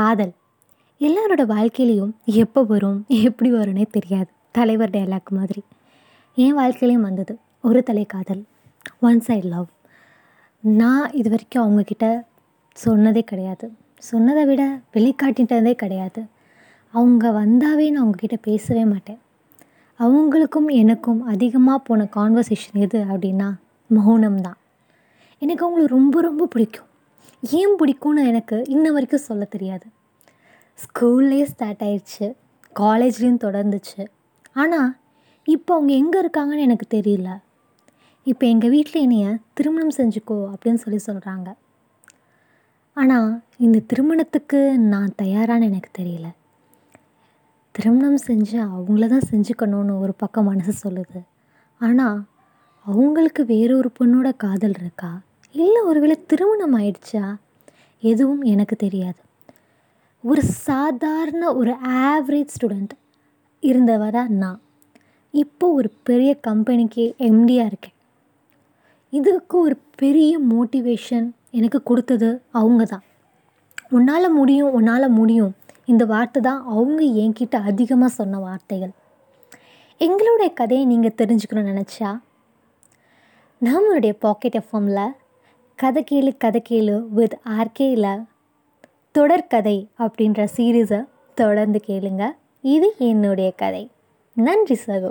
காதல். எல்லாரோட வாழ்க்கையிலையும் எப்போ வரும் எப்படி வரும்னே தெரியாது. தலைவர் டைலாக் மாதிரி. என் வாழ்க்கையிலையும் வந்தது. ஒரு தலை காதல். ஒன் சைட் லவ் நான் இது வரைக்கும் அவங்கக்கிட்ட சொன்னதே கிடையாது. சொன்னதை விட வெளிக்காட்டிட்டதே கிடையாது. அவங்க வந்தாவே நான் அவங்கக்கிட்ட பேசவே மாட்டேன். அவங்களுக்கும் எனக்கும் அதிகமாக போன கான்வர்சேஷன் எது அப்படின்னா மௌனம் தான் எனக்கு அவங்கள ரொம்ப ரொம்ப பிடிக்கும். ஏன் பிடிக்கும்னு எனக்கு இன்ன வரைக்கும் சொல்ல தெரியாது. ஸ்கூல்லேயே ஸ்டார்ட் ஆயிடுச்சு காலேஜ்லேயும் தொடர்ந்துச்சு. ஆனால் இப்போ அவங்க எங்கே இருக்காங்கன்னு எனக்கு தெரியல. இப்போ எங்கள் வீட்டில் என்னைய திருமணம் செஞ்சுக்கோ அப்படின்னு சொல்லி சொல்கிறாங்க ஆனால் இந்த திருமணத்துக்கு நான் தயாரான்னு எனக்கு தெரியல. திருமணம் செஞ்சு அவங்கள தான் செஞ்சுக்கணும்னு ஒரு பக்கம் மனசு சொல்லுது. ஆனால் அவங்களுக்கு வேறொரு பொண்ணோட காதல் இருக்கா? இல்லை ஒருவேளை திருமணம் ஆயிடுச்சா? எதுவும் எனக்கு தெரியாது. ஒரு சாதாரண ஒரு ஆவரேஜ் ஸ்டூடெண்ட் இருந்தவ தான் நான். இப்போ ஒரு பெரிய கம்பெனிக்கு எம்டியாக இருக்கேன். இதுக்கு ஒரு பெரிய மோட்டிவேஷன் எனக்கு கொடுத்தது அவங்க தான். உன்னால் முடியும் உன்னால் முடியும். இந்த வார்த்தை தான் அவங்க என்கிட்ட அதிகமாக சொன்ன வார்த்தைகள். எங்களுடைய கதையை நீங்கள் தெரிஞ்சுக்கணும்னு நினச்சா? நம்மளுடைய பாக்கெட் எஃப்எம்மில் கதை கேளு கதை கேளு வித் ஆர்கேயில் தொடர்கதை அப்படின்ற சீரீஸை தொடர்ந்து கேளுங்க. இது என்னுடைய கதை. நன்றி சகோ.